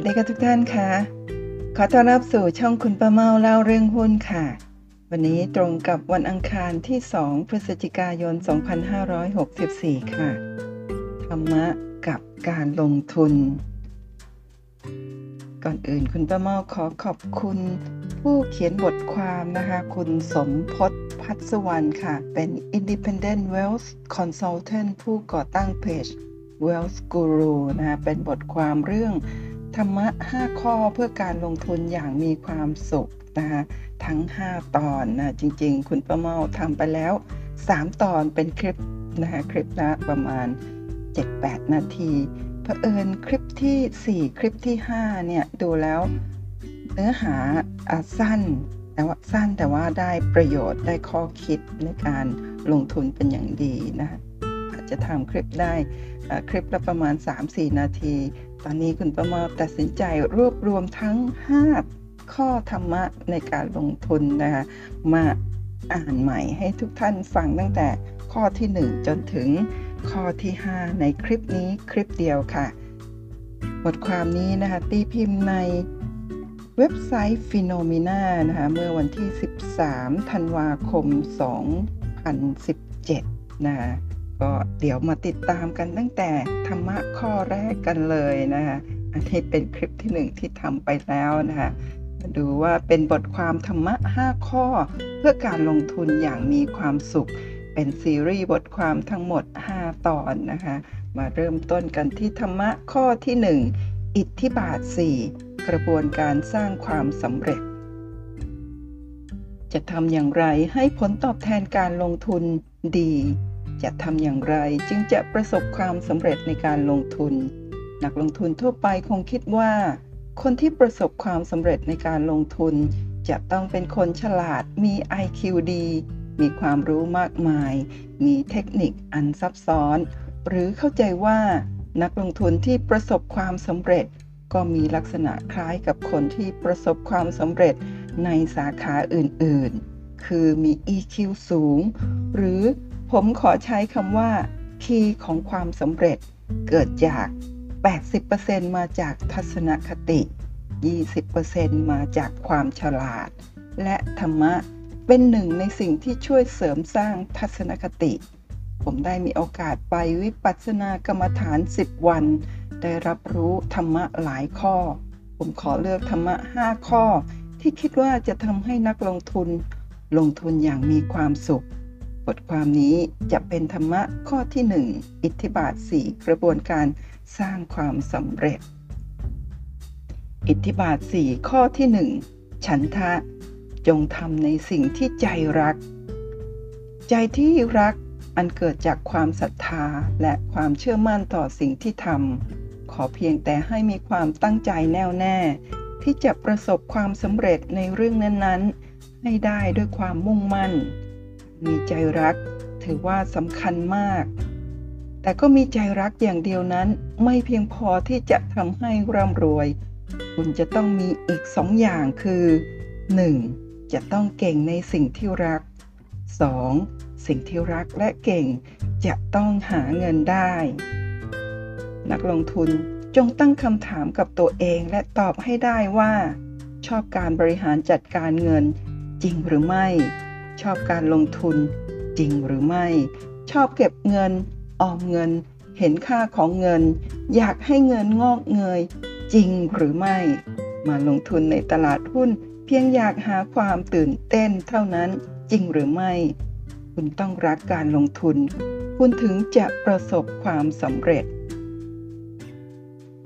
วัสดีค่ะทุกท่านค่ะ ขอต้อนรับสู่ช่องคุณป้าเมาเล่าเรื่องหุ้นค่ะ วันนี้ตรงกับวันอังคารที่ 2 พฤศจิกายน 2564 ค่ะ ธรรมะกับการลงทุน ก่อนอื่นคุณป้าเมาขอขอบคุณ ผู้เขียนบทความนะคะ คุณสมพศพัฒสวรรณค่ะ เป็น Independent Wealth Consultant ผู้ก่อตั้งเพจ Wealth Guru นะคะเป็นบทความเรื่อง ธรรมะ 5 ข้อเพื่อการลงทุนอย่างมีความสุขนะคะทั้ง 5 ตอนนะจริง ๆ คุณประเมาทำไปแล้ว 3 ตอนเป็นคลิปนะคะคลิปละประมาณ 7-8 นาทีเผอิญคลิปที่ 4 คลิปที่ 5 เนี่ย ดูแล้วเนื้อหาสั้นแต่ว่าสั้นแต่ว่าได้ประโยชน์ได้ข้อคิดในการลงทุนเป็นอย่างดีนะอาจจะทำคลิปได้คลิปละประมาณ 3-4 นาที ตอนนี้คุณประมาตัดสินใจรวบรวมทั้ง 5 ข้อธรรมะในการลงทุนนะคะมาอ่านใหม่ให้ทุกท่านฟังตั้งแต่ข้อที่ 1 จนถึงข้อที่ 5 ในคลิปนี้คลิปเดียวค่ะ บทความนี้นะคะตีพิมพ์ในเว็บไซต์ Phenomena นะคะเมื่อวันที่ 13 ธันวาคม 2017 นะคะ ก็เดี๋ยวมาติดตามกันตั้งแต่ธรรมะข้อแรกกันเลยนะคะอันนี้เป็นคลิปที่หนึ่งที่ทำไปแล้วนะคะมาดูว่าเป็นบทความธรรมะ 5 ข้อ เพื่อการลงทุนอย่างมีความสุข เป็นซีรีส์บทความทั้งหมด 5 ตอนนะคะ มาเริ่มต้นกันที่ธรรมะข้อที่ 1 อิทธิบาท 4 กระบวนการสร้างความสำเร็จ จะทำอย่างไรให้ผลตอบแทนการลงทุนดี จะทำอย่างไรจึงจะประสบความสำเร็จในการลงทุน นักลงทุนทั่วไปคงคิดว่า คนที่ประสบความสำเร็จในการลงทุน จะต้องเป็นคนฉลาดมี IQ ดี มีความรู้มากมาย มีเทคนิคอันซับซ้อน หรือเข้าใจว่า นักลงทุนที่ประสบความสำเร็จ ก็มีลักษณะคล้ายกับคนที่ประสบความสำเร็จในสาขาอื่นๆ คือมี EQ สูง หรือ ผมขอใช้คำว่า คีย์ของความสำเร็จเกิดจาก 80%มาจากทัศนคติ 20%มาจากความฉลาด และธรรมะเป็นหนึ่งในสิ่งที่ช่วยเสริมสร้างทัศนคติ ผมได้มีโอกาสไปวิปัสสนากรรมฐาน 10 วัน ได้รับรู้ธรรมะหลายข้อ ผมขอเลือกธรรมะ 5 ข้อ ที่คิดว่าจะทำให้นักลงทุน ลงทุนอย่างมีความสุข บทความนี้จะเป็นธรรมะข้อที่ 1 อิทธิบาท 4 กระบวนการสร้างความสำเร็จ อิทธิบาท 4 ข้อที่ 1 ฉันทะ จงทำในสิ่งที่ใจรัก ใจที่รักอันเกิดจากความศรัทธาและความเชื่อมั่นต่อสิ่งที่ทำขอเพียงแต่ให้มีความตั้งใจแน่วแน่ ที่จะประสบความสำเร็จในเรื่องนั้นๆ ให้ได้ด้วยความมุ่งมั่น มีใจรัก ถือว่าสำคัญมาก แต่ก็มีใจรักอย่างเดียวนั้นไม่เพียงพอที่จะทำให้ร่ำรวย คุณจะต้องมีอีกสองอย่างคือ 1. จะต้องเก่งในสิ่งที่รัก 2. สิ่งที่รักและเก่งจะต้องหาเงินได้ นักลงทุนจงตั้งคำถามกับตัวเองและตอบให้ได้ว่า ชอบการบริหารจัดการเงินจริงหรือไม่ ชอบการลงทุน จริงหรือไม่ ชอบเก็บเงิน ออมเงิน เห็นค่าของเงิน อยากให้เงินงอกเงย จริงหรือไม่ มาลงทุนในตลาดหุ้น เพียงอยากหาความตื่นเต้นเท่านั้นจริงหรือไม่ คุณต้องรักการลงทุน คุณถึงจะประสบความสำเร็จ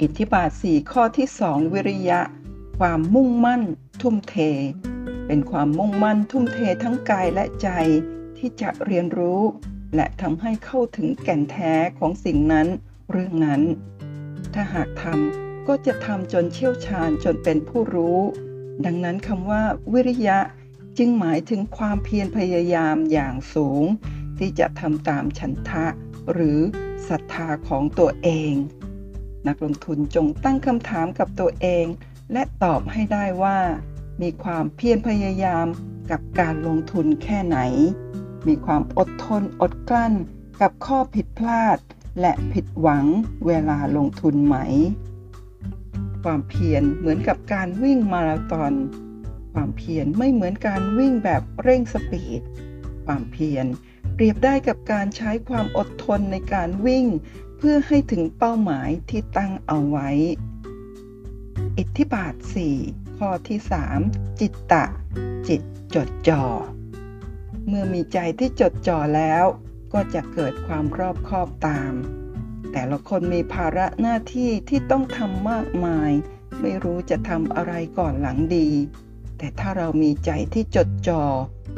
อิทธิบาท 4 ข้อที่ 2 วิริยะ ความมุ่งมั่น ทุ่มเท เป็นความมุ่งมั่นทุ่มเททั้งกายและใจที่จะเรียนรู้ และทำให้เข้าถึงแก่นแท้ของสิ่งนั้นเรื่องนั้น ถ้าหากทำก็จะทำจนเชี่ยวชาญจนเป็นผู้รู้ ดังนั้นคำว่าวิริยะจึงหมายถึงความเพียรพยายามอย่างสูง ที่จะทำตามฉันทะ หรือศรัทธาของตัวเอง นักลงทุนจงตั้งคำถามกับตัวเอง และตอบให้ได้ว่า มีความเพียรพยายามกับการลงทุนแค่ไหน มีความอดทนอดกลั้นกับข้อผิดพลาด และผิดหวังเวลาลงทุนไหม ความเพียรเหมือนกับการวิ่งมาราธอน ความเพียรไม่เหมือนการวิ่งแบบเร่งสปีด ความเพียรเปรียบได้กับการใช้ความอดทนในการวิ่ง เพื่อให้ถึงเป้าหมายที่ตั้งเอาไว้ อิทธิบาท 4 ข้อที่ 3 จิตตะ จิตจดจ่อ เมื่อมีใจที่จดจ่อแล้ว ก็จะเกิดความรอบคอบตาม แต่ละคนมีภาระหน้าที่ที่ต้องทำมากมาย ไม่รู้จะทำอะไรก่อนหลังดี แต่ถ้าเรามีใจที่จดจ่อ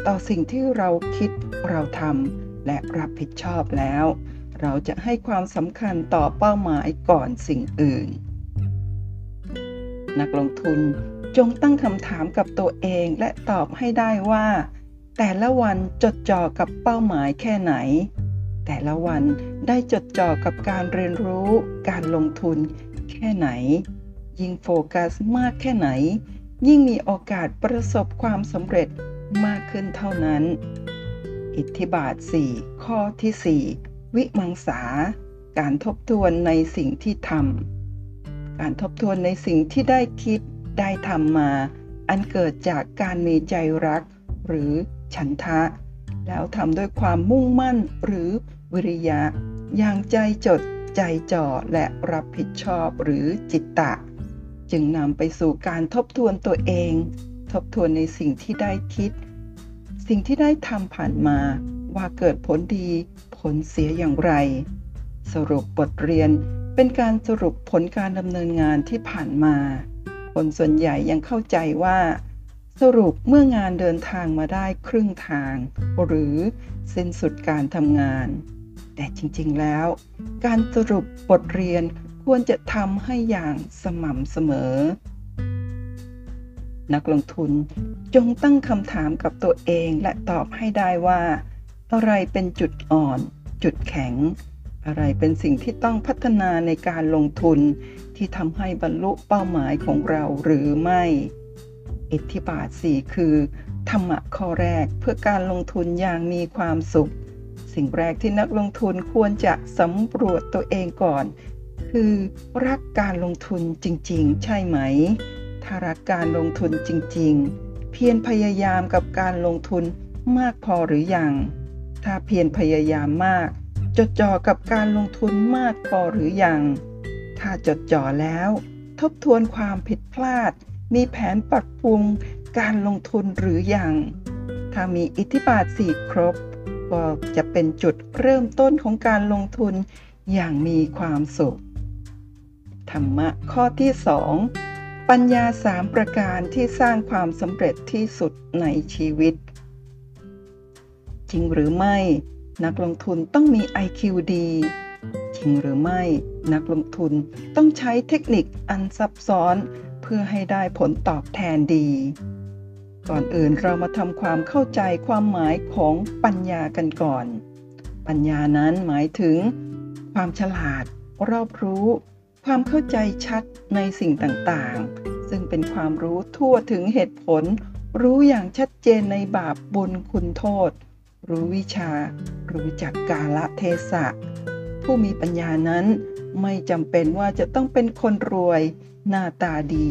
ต่อสิ่งที่เราคิดเราทำและรับผิดชอบแล้ว เราจะให้ความสำคัญต่อเป้าหมายก่อนสิ่งอื่น นักลงทุน จงตั้งคำถามกับตัวเองและตอบให้ได้ว่า แต่ละวันจดจ่อกับเป้าหมายแค่ไหน แต่ละวันได้จดจ่อกับการเรียนรู้ การลงทุน แค่ไหน ยิ่งโฟกัสมากแค่ไหน ยิ่งมีโอกาสประสบความสำเร็จมากขึ้นเท่านั้น อิทธิบาท 4 ข้อที่ 4 วิมังสา การทบทวนในสิ่งที่ทำการทบทวนในสิ่งที่ได้คิด ได้ทำมา อันเกิดจากการมีใจรัก หรือฉันทะ แล้วทำด้วยความมุ่งมั่นหรือวิริยะ อย่างใจจดใจจ่อและรับผิดชอบหรือจิตตะ จึงนำไปสู่การทบทวนตัวเอง ทบทวนในสิ่งที่ได้คิด สิ่งที่ได้ทำผ่านมา ว่าเกิดผลดีผลเสียอย่างไร สรุปบทเรียนเป็นการสรุปผลการดำเนินงานที่ผ่านมา คนส่วนใหญ่ยังเข้าใจว่า สรุปเมื่องานเดินทางมาได้ครึ่งทาง หรือสิ้นสุดการทำงาน แต่จริงๆแล้ว การสรุปบทเรียนควรจะทำให้อย่างสม่ำเสมอ นักลงทุนจงตั้งคำถามกับตัวเองและตอบให้ได้ว่า อะไรเป็นจุดอ่อน จุดแข็ง อะไรเป็นสิ่งที่ต้องพัฒนาในการลงทุน ที่ทำให้บรรลุเป้าหมายของเราหรือไม่ อิทธิบาทสี่คือ ธรรมะข้อแรกเพื่อการลงทุนอย่างมีความสุข สิ่งแรกที่นักลงทุนควรจะสำรวจตัวเองก่อน คือรักการลงทุนจริง ๆ ใช่ไหม ถ้ารักการลงทุนจริง ๆ เพียรพยายามกับการลงทุนมากพอหรืออยังถ้าเพียรพยายามมาก จดจ่อกับการลงทุนมากพอหรือยัง ถ้าจดจ่อแล้ว ทบทวนความผิดพลาด มีแผนปรับปรุงการลงทุนหรืออยัง ถ้ามีอิทธิบาทสี่ครบ ก็จะเป็นจุดเริ่มต้นของการลงทุนอย่างมีความสุข ธรรมะข้อที่สองปัญญาสามประการที่สร้างความสำเร็จที่สุดในชีวิต จริงหรือไม่ นักลงทุนต้องมี IQ ดี จริงหรือไม่ นักลงทุนต้องใช้เทคนิคอันซับซ้อน เพื่อให้ได้ผลตอบแทนดี ก่อนอื่นเรามาทำความเข้าใจความหมายของปัญญากันก่อน ปัญญานั้นหมายถึง ความฉลาด รอบรู้ ความเข้าใจชัดในสิ่งต่างๆ ซึ่งเป็นความรู้ทั่วถึงเหตุผล รู้อย่างชัดเจนในบาปบุญคุณโทษ รู้วิชา รู้จักกาลเทศะ ผู้มีปัญญานั้นไม่จำเป็นว่าจะต้องเป็นคนรวย หน้าตาดี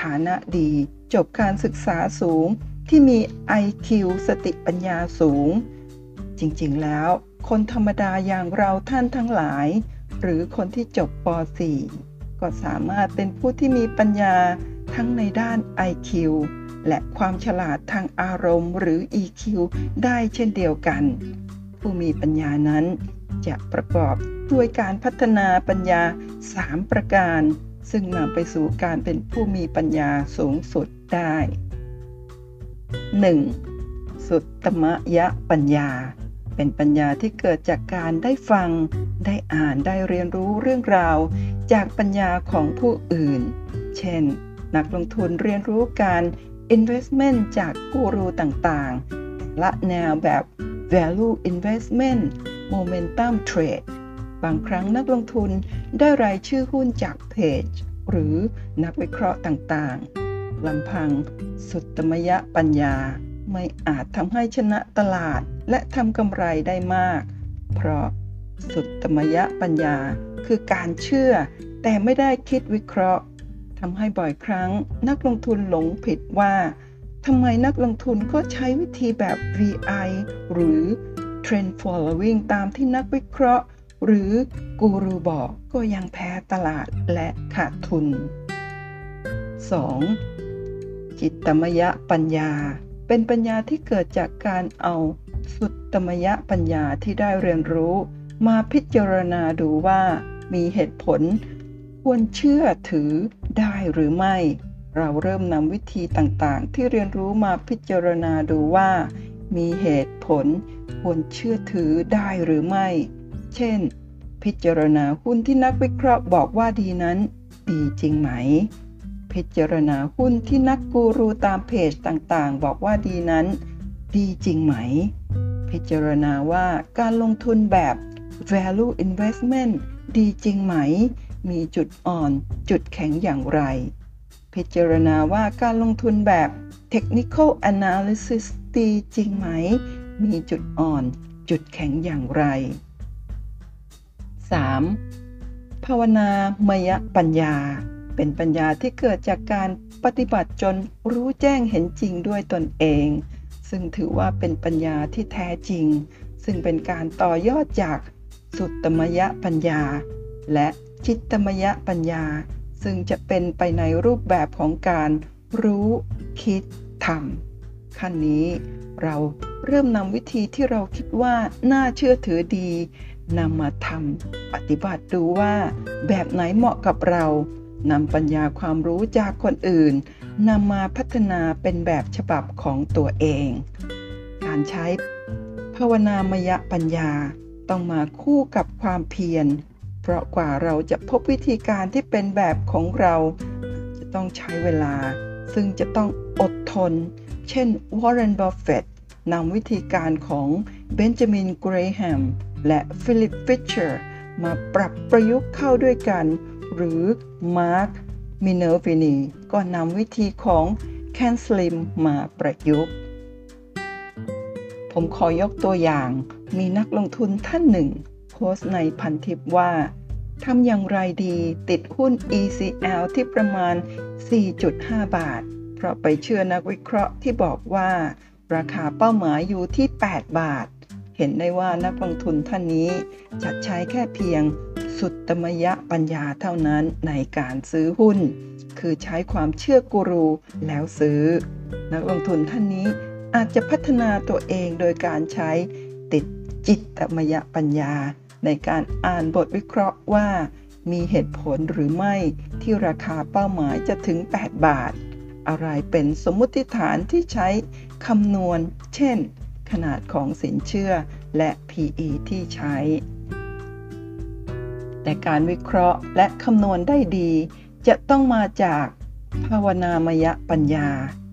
ฐานะดี จบการศึกษาสูงที่มี IQ สติปัญญาสูง จริงๆแล้ว คนธรรมดาอย่างเราท่านทั้งหลาย หรือคนที่จบป .4 ก็สามารถเป็นผู้ที่มีปัญญาทั้งในด้าน IQ และความฉลาดทางอารมณ์หรือ EQ ได้เช่นเดียวกัน ผู้มีปัญญานั้น จะประกอบด้วยการพัฒนาปัญญา 3 ประการ ซึ่งนำไปสู่การเป็นผู้มีปัญญาสูงสุดได้ 1. สุตตมะยะปัญญา เป็นปัญญาที่เกิดจากการได้ฟัง ได้อ่านได้เรียนรู้เรื่องราว จากปัญญาของผู้อื่น เช่น นักลงทุนเรียนรู้การ investment จากกูรูต่างๆ ละแนวแบบ value investment momentum trade บางครั้งนักลงทุนได้รายชื่อหุ้นจากเพจ หรือนักวิเคราะห์ต่างๆลำพังสุตมยะปัญญา ไม่อาจทำให้ชนะตลาดและทำกำไรได้มาก เพราะสุดตมยะปัญญาคือการเชื่อ แต่ไม่ได้คิดวิเคราะห์ ทำให้บ่อยครั้งนักลงทุนหลงผิดว่าทำไมนักลงทุนก็ใช้วิธีแบบ VI หรือ Trend Following ตามที่นักวิเคราะห์ หรือกูรูบอกก็ยังแพ้ตลาดและขาดทุน 2. จิตตมยปัญญา เป็นปัญญาที่เกิดจากการเอาสุตตมยปัญญาที่ได้เรียนรู้ มาพิจารณาดูว่ามีเหตุผล ควรเชื่อถือ ได้หรือไม่ เราเริ่มนำวิธีต่างๆ ที่เรียนรู้มาพิจารณาดูว่า มีเหตุผลควรเชื่อถือได้หรือไม่ เช่น พิจารณาหุ้นที่นักวิเคราะห์บอกว่าดีนั้น ดีจริงไหม พิจารณาหุ้นที่นักกูรูตามเพจต่างๆ บอกว่าดีนั้น ดีจริงไหม พิจารณาว่าการลงทุนแบบ value investment ดีจริงไหม มีจุดอ่อนจุดแข็งอย่างไร พิจารณาว่าการลงทุนแบบ technical analysis ดีจริงไหม มีจุดอ่อนจุดแข็งอย่างไร 3. ภาวนามยปัญญา เป็นปัญญาที่เกิดจากการปฏิบัติจนรู้แจ้งเห็นจริงด้วยตนเอง ซึ่งถือว่าเป็นปัญญาที่แท้จริง ซึ่งเป็นการต่อยอดจากสุตตมยปัญญา และ จิตตมยปัญญา ซึ่งจะเป็นไปในรูปแบบของการรู้คิดทำขั้นนี้เราเริ่มนำวิธีที่เราคิดว่าน่าเชื่อถือดีนำมาทำปฏิบัติดูว่า แบบไหนเหมาะกับเรานำปัญญาความรู้จากคนอื่นนำมาพัฒนาเป็นแบบฉบับของตัวเอง การใช้ภาวนามยปัญญาต้องมาคู่กับความเพียร เพราะกว่าเราจะพบวิธีการที่เป็นแบบของเรา จะต้องใช้เวลา ซึ่งจะต้องอดทน เช่นวอร์เรนบัฟเฟตนำวิธีการของเบนจามินเกรแฮมและฟิลิปฟิชเชอร์มาปรับประยุกต์เข้าด้วยกัน หรือมาร์คมิเนอร์วินีก็นำวิธีของแคนสลิมมาประยุกต์ ผมขอยกตัวอย่างมีนักลงทุนท่านหนึ่ง สต์ในพันทิปว่าทำอย่างไรดีติดหุ้น ECL ที่ประมาณ 4.5 บาท เพราะไปเชื่อนักวิเคราะห์ที่บอกว่า ราคาเป้าหมายอยู่ที่ 8 บาท เห็นได้ว่านักลงทุนท่านนี้จะใช้แค่เพียงสุดตมยะปัญญาเท่านั้นในการซื้อหุ้น คือใช้ความเชื่อกูรูแล้วซื้อ นักลงทุนท่านนี้อาจจะพัฒนาตัวเองโดยการใช้ติดจิตตมยะปัญญา ในการอ่านบทวิเคราะห์ว่า มีเหตุผลหรือไม่ที่ราคาเป้าหมายจะถึง 8 บาท อะไรเป็นสมมุติฐานที่ใช้คำนวณ เช่น ขนาดของสินเชื่อและ PE ที่ใช้ แต่การวิเคราะห์และคำนวณได้ดี จะต้องมาจากภาวนามยปัญญา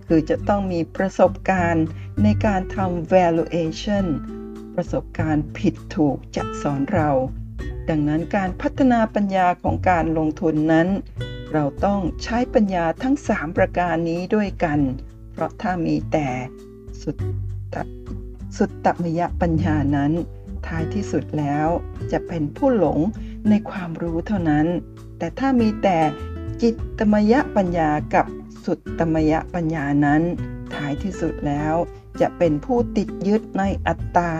คือจะต้องมีประสบการณ์ในการทำ valuation ประสบการณ์ผิดถูกจะสอนเรา ดังนั้นการพัฒนาปัญญาของการลงทุนนั้น เราต้องใช้ปัญญาทั้ง 3 ประการนี้ด้วยกัน เพราะถ้ามีแต่สุดสุตตมยะปัญญานั้น ท้ายที่สุดแล้วจะเป็นผู้หลงในความรู้เท่านั้น แต่ถ้ามีแต่จิตตมยะปัญญากับสุตตมยะปัญญานั้น ท้ายที่สุดแล้ว จะเป็นผู้ติดยึดในอัตตา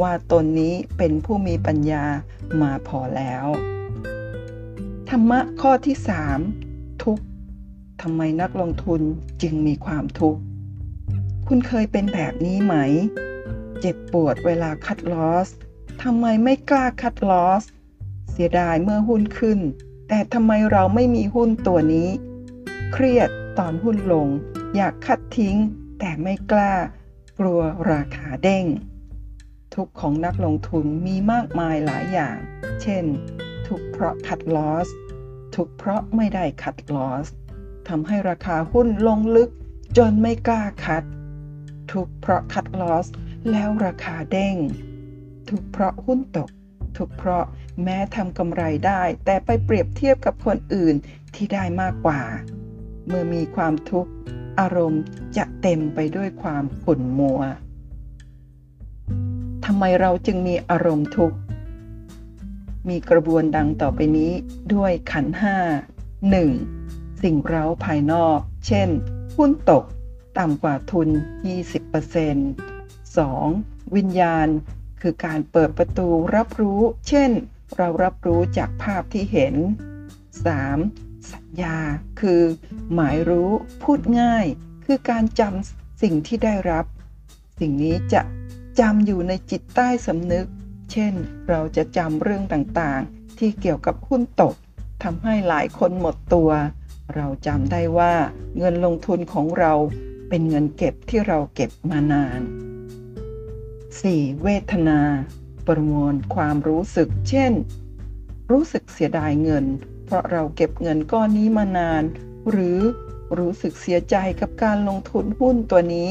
ว่าตนนี้เป็นผู้มีปัญญามาพอแล้ว ธรรมะข้อที่ 3 ทุกทำไมนักลงทุนจึงมีความทุกข์ คุณเคยเป็นแบบนี้ไหม เจ็บปวดเวลาคัดลอสทำไมไม่กล้าคัดลอส เสียดายเมื่อหุ้นขึ้น แต่ทำไมเราไม่มีหุ้นตัวนี้ เครียดตอนหุ้นลง อยากคัดทิ้ง แต่ไม่กล้า กลัวราคาเด้ง ทุกของนักลงทุนมีมากมายหลายอย่าง เช่น ทุกเพราะคัดลอส ทุกเพราะไม่ได้คัดลอสทำให้ราคาหุ้นลงลึกจนไม่กล้าคัด ทุกเพราะคัดลอสแล้วราคาเด้ง ทุกเพราะหุ้นตก ทุกเพราะแม้ทำกำไรได้ แต่ไปเปรียบเทียบกับคนอื่นที่ได้มากกว่า เมื่อมีความทุกข์ อารมณ์จะเต็มไปด้วยความขุ่นมัวทำไมเราจึงมีอารมณ์ทุกข์ มีกระบวนดังต่อไปนี้ด้วยขันห้า 1. สิ่งเร้าภายนอก เช่น หุ้นตก ต่ำกว่าทุน 20% 2. วิญญาณ คือการเปิดประตูรับรู้ เช่น เรารับรู้จากภาพที่เห็น 3. สัญญา คือหมายรู้พูดง่าย คือการจำสิ่งที่ได้รับ สิ่งนี้จะจำอยู่ในจิตใต้สำนึก เช่น เราจะจำเรื่องต่างๆ ที่เกี่ยวกับหุ้นตกทำให้หลายคนหมดตัว เราจำได้ว่าเงินลงทุนของเราเป็นเงินเก็บที่เราเก็บมานาน 4. เวทนา ประมวลความรู้สึก เช่น รู้สึกเสียดายเงิน เพราะเราเก็บเงินก้อนนี้มานาน หรือรู้สึกเสียใจกับการลงทุนหุ้นตัวนี้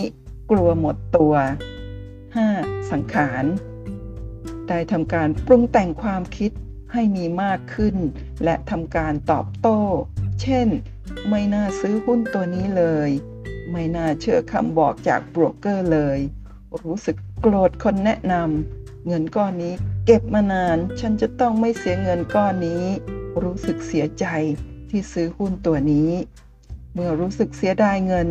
กลัวหมดตัว 5. สังขาร ได้ทำการปรุงแต่งความคิดให้มีมากขึ้น และทำการตอบโต้ เช่น ไม่น่าซื้อหุ้นตัวนี้เลย ไม่น่าเชื่อคำบอกจากโบรกเกอร์เลย รู้สึกโกรธคนแนะนำเงินก้อนนี้เก็บมานาน ฉันจะต้องไม่เสียเงินก้อนนี้ รู้สึกเสียใจที่ซื้อหุ้นตัวนี้ เมื่อรู้สึกเสียดายเงิน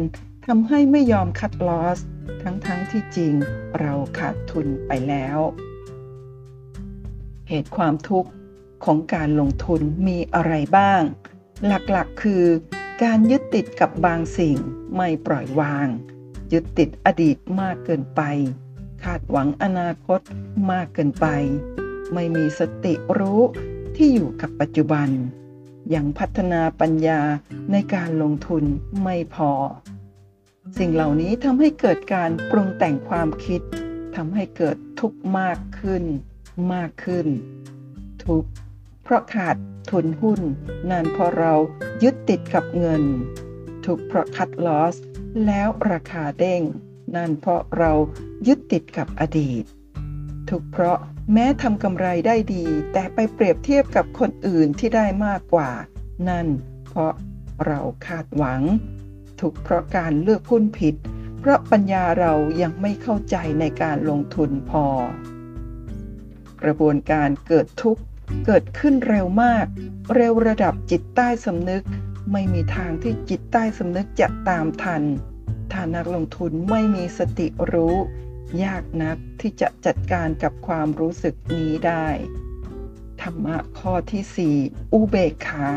ทำให้ไม่ยอมคัดลอส ทั้งๆทที่จริงเราขาดทุนไปแล้ว เหตุความทุกข์ของการลงทุนมีอะไรบ้าง หลักๆคือ การยึดติดกับบางสิ่งไม่ปล่อยวาง ยึดติดอดีตมากเกินไป คาดหวังอนาคตมากเกินไป ไม่มีสติรู้ ที่อยู่กับปัจจุบัน ยังพัฒนาปัญญาในการลงทุนไม่พอ สิ่งเหล่านี้ทำให้เกิดการปรุงแต่งความคิดทำให้เกิดทุกข์มากขึ้น มากขึ้น ทุกข์เพราะขาดทุนหุ้นนั่นเพราะเรายึดติดกับเงินถูกเพราะคัดลอส แล้วราคาเด้งนั่นเพราะเรายึดติดกับอดีต ถูกเพราะแม้ทำกำไรได้ดี แต่ไปเปรียบเทียบกับคนอื่นที่ได้มากกว่า นั่นเพราะเราคาดหวังถูกเพราะการเลือกหุ้นผิด เพราะปัญญาเรายังไม่เข้าใจในการลงทุนพอ กระบวนการเกิดทุกข์เกิดขึ้นเร็วมาก เร็วระดับจิตใต้สำนึก ไม่มีทางที่จิตใต้สำนึกจะตามทัน ถ้านักลงทุนไม่มีสติรู้ ยากนักที่จะจัดการกับความรู้สึกนี้ได้ ธรรมะข้อที่ 4 อุเบกขา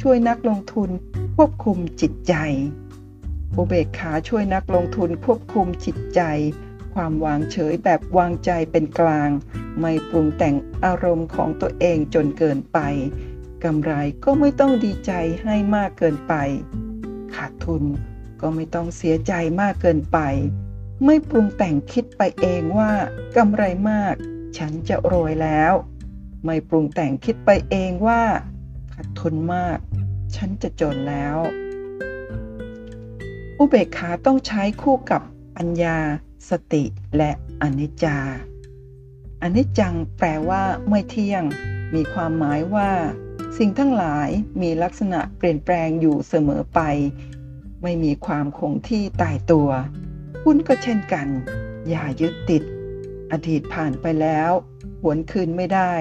ช่วยนักลงทุนควบคุมจิตใจ อุเบกขาช่วยนักลงทุนควบคุมจิตใจ ความวางเฉยแบบวางใจเป็นกลาง ไม่ปรุงแต่งอารมณ์ของตัวเองจนเกินไปกำไรก็ไม่ต้องดีใจให้มากเกินไป ขาดทุนก็ไม่ต้องเสียใจมากเกินไป ไม่ปรุงแต่งคิดไปเองว่ากำไรมาก ฉันจะรวยแล้ว ไม่ปรุงแต่งคิดไปเองว่าขาดทุนมาก ฉันจะจนแล้ว อุเบกขาต้องใช้คู่กับปัญญา สติและอนิจจาอนิจจังแปลว่าไม่เที่ยง มีความหมายว่า สิ่งทั้งหลายมีลักษณะเปลี่ยนแปลงอยู่เสมอไป ไม่มีความคงที่ตายตัว หุ้นก็เช่นกัน อย่ายึดติด อดีตผ่านไปแล้ว หวนคืนไม่ได้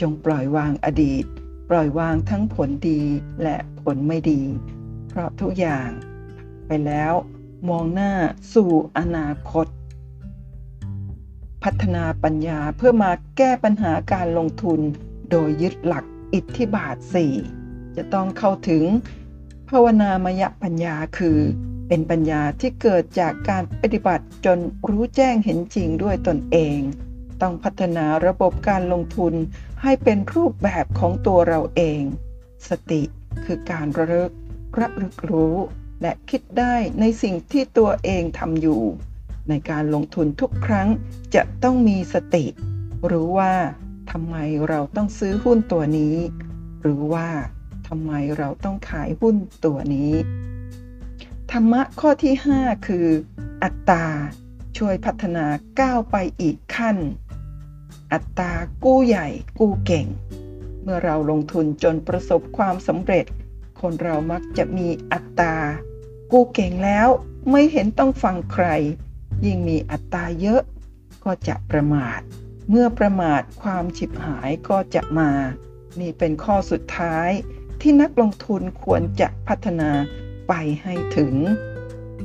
จงปล่อยวางอดีต ปล่อยวางทั้งผลดีและผลไม่ดี เพราะทุกอย่าง ไปแล้ว มองหน้าสู่อนาคต พัฒนาปัญญาเพื่อมาแก้ปัญหาการลงทุน โดยยึดหลักอิทธิบาท 4 จะต้องเข้าถึงภาวนามยปัญญาคือ เป็นปัญญาที่เกิดจากการปฏิบัติจนรู้แจ้งเห็นจริงด้วยตนเอง ต้องพัฒนาระบบการลงทุนให้เป็นรูปแบบของตัวเราเอง สติคือการระลึกระลึกรู้และคิดได้ในสิ่งที่ตัวเองทำอยู่ ในการลงทุนทุกครั้งจะต้องมีสติ รู้ว่าทำไมเราต้องซื้อหุ้นตัวนี้ หรือว่าทำไมเราต้องขายหุ้นตัวนี้ ธรรมะข้อที่ 5 คือ อัตตา ช่วยพัฒนาก้าวไปอีกขั้น อัตตากู้ใหญ่กู้เก่ง เมื่อเราลงทุนจนประสบความสำเร็จ คนเรามักจะมีอัตตา กู้เก่งแล้วไม่เห็นต้องฟังใคร ยิ่งมีอัตราเยอะ ก็จะประมาท เมื่อประมาทความฉิบหายก็จะมา นี่เป็นข้อสุดท้ายที่นักลงทุนควรจะพัฒนา ไปให้ถึง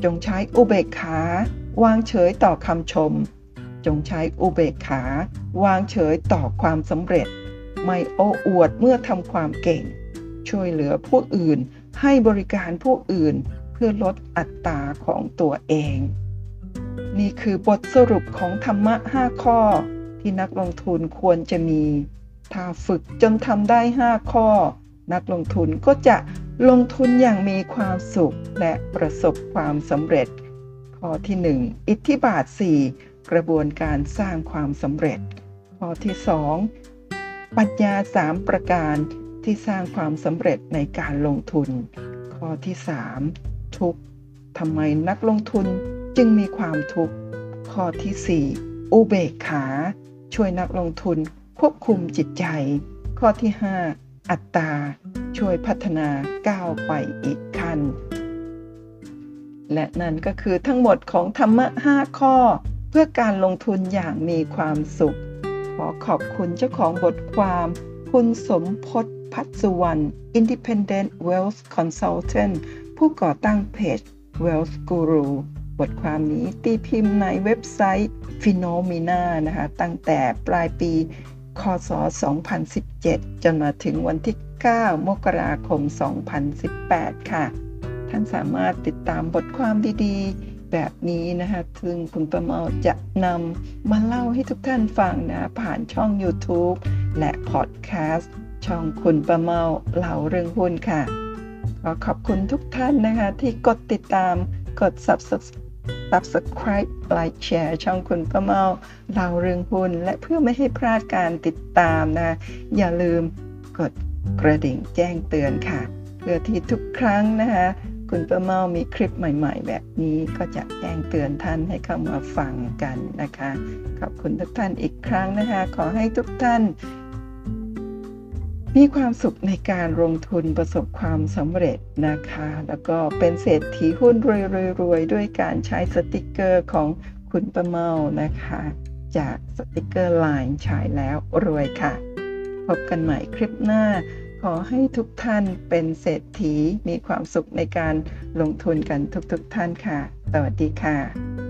จงใช้อุเบกขาวางเฉยต่อคำชม จงใช้อุเบกขาวางเฉยต่อความสำเร็จ ไม่โอ้อวดเมื่อทำความเก่ง ช่วยเหลือผู้อื่นให้บริการผู้อื่นเพื่อลดอัตราของตัวเอง นี่คือบทสรุปของธรรมะ 5 ข้อ ที่นักลงทุนควรจะมี ถ้าฝึกจนทำได้ 5 ข้อ นักลงทุนก็จะ ลงทุนอย่างมีความสุขและประสบความสำเร็จ ข้อที่ 1 อิทธิบาท 4 กระบวนการสร้างความสำเร็จ ข้อที่ 2 ปัญญา 3 ประการที่สร้างความสำเร็จในการลงทุน ข้อที่ 3 ทุกทำไมนักลงทุนจึงมีความทุกข์ ข้อที่ 4 อุเบกขา ช่วยนักลงทุนควบคุมจิตใจ ข้อที่ 5 อัตตาช่วยพัฒนาก้าวไปอีกขั้น และนั่นก็คือทั้งหมดของธรรมะ 5 ข้อ เพื่อการลงทุนอย่างมีความสุข ขอขอบคุณเจ้าของบทความ คุณสมพศพัฒสุวรรณ Independent Wealth Consultant ผู้ก่อตั้งเพจ Wealth Guru บทความนี้ตีพิมพ์ในเว็บไซต์ Phenomena นะคะ ตั้งแต่ปลายปี คศ 2017 จนมาถึงวันที่ 9 มกราคม 2018 ค่ะ ท่านสามารถติดตามบทความดีๆ แบบนี้นะคะซึ่งคุณประเมาจะนำมาเล่าให้ทุกท่านฟังนะผ่านช่อง YouTube และพอดแคสต์ช่องคุณประเมาเล่าเรื่องหุ้นค่ะขอขอบคุณทุกท่านนะคะที่กดติดตามกด subscribe like share ช่องคุณประเมาเล่าเรื่องหุ้นและเพื่อไม่ให้พลาดการติดตามนะ อย่าลืมกดกระดิ่งแจ้งเตือนค่ะ เพื่อที่ทุกครั้งนะคะ คุณประเมามีคลิปใหม่ ๆ แบบนี้ก็จะแจ้งเตือนท่านให้เข้ามาฟังกันนะคะ ขอบคุณทุกท่านอีกครั้งนะคะ ขอให้ทุกท่าน มีความสุขในการลงทุนประสบความสำเร็จนะคะ แล้วก็เป็นเศรษฐีหุ้นรวยๆด้วยการใช้สติกเกอร์ของคุณประเมานะคะ จากสติกเกอร์ไลน์ใช้แล้วรวยค่ะ พบกันใหม่คลิปหน้า ขอให้ทุกท่านเป็นเศรษฐีมีความสุขในการลงทุนกันทุกๆท่านค่ะ สวัสดีค่ะ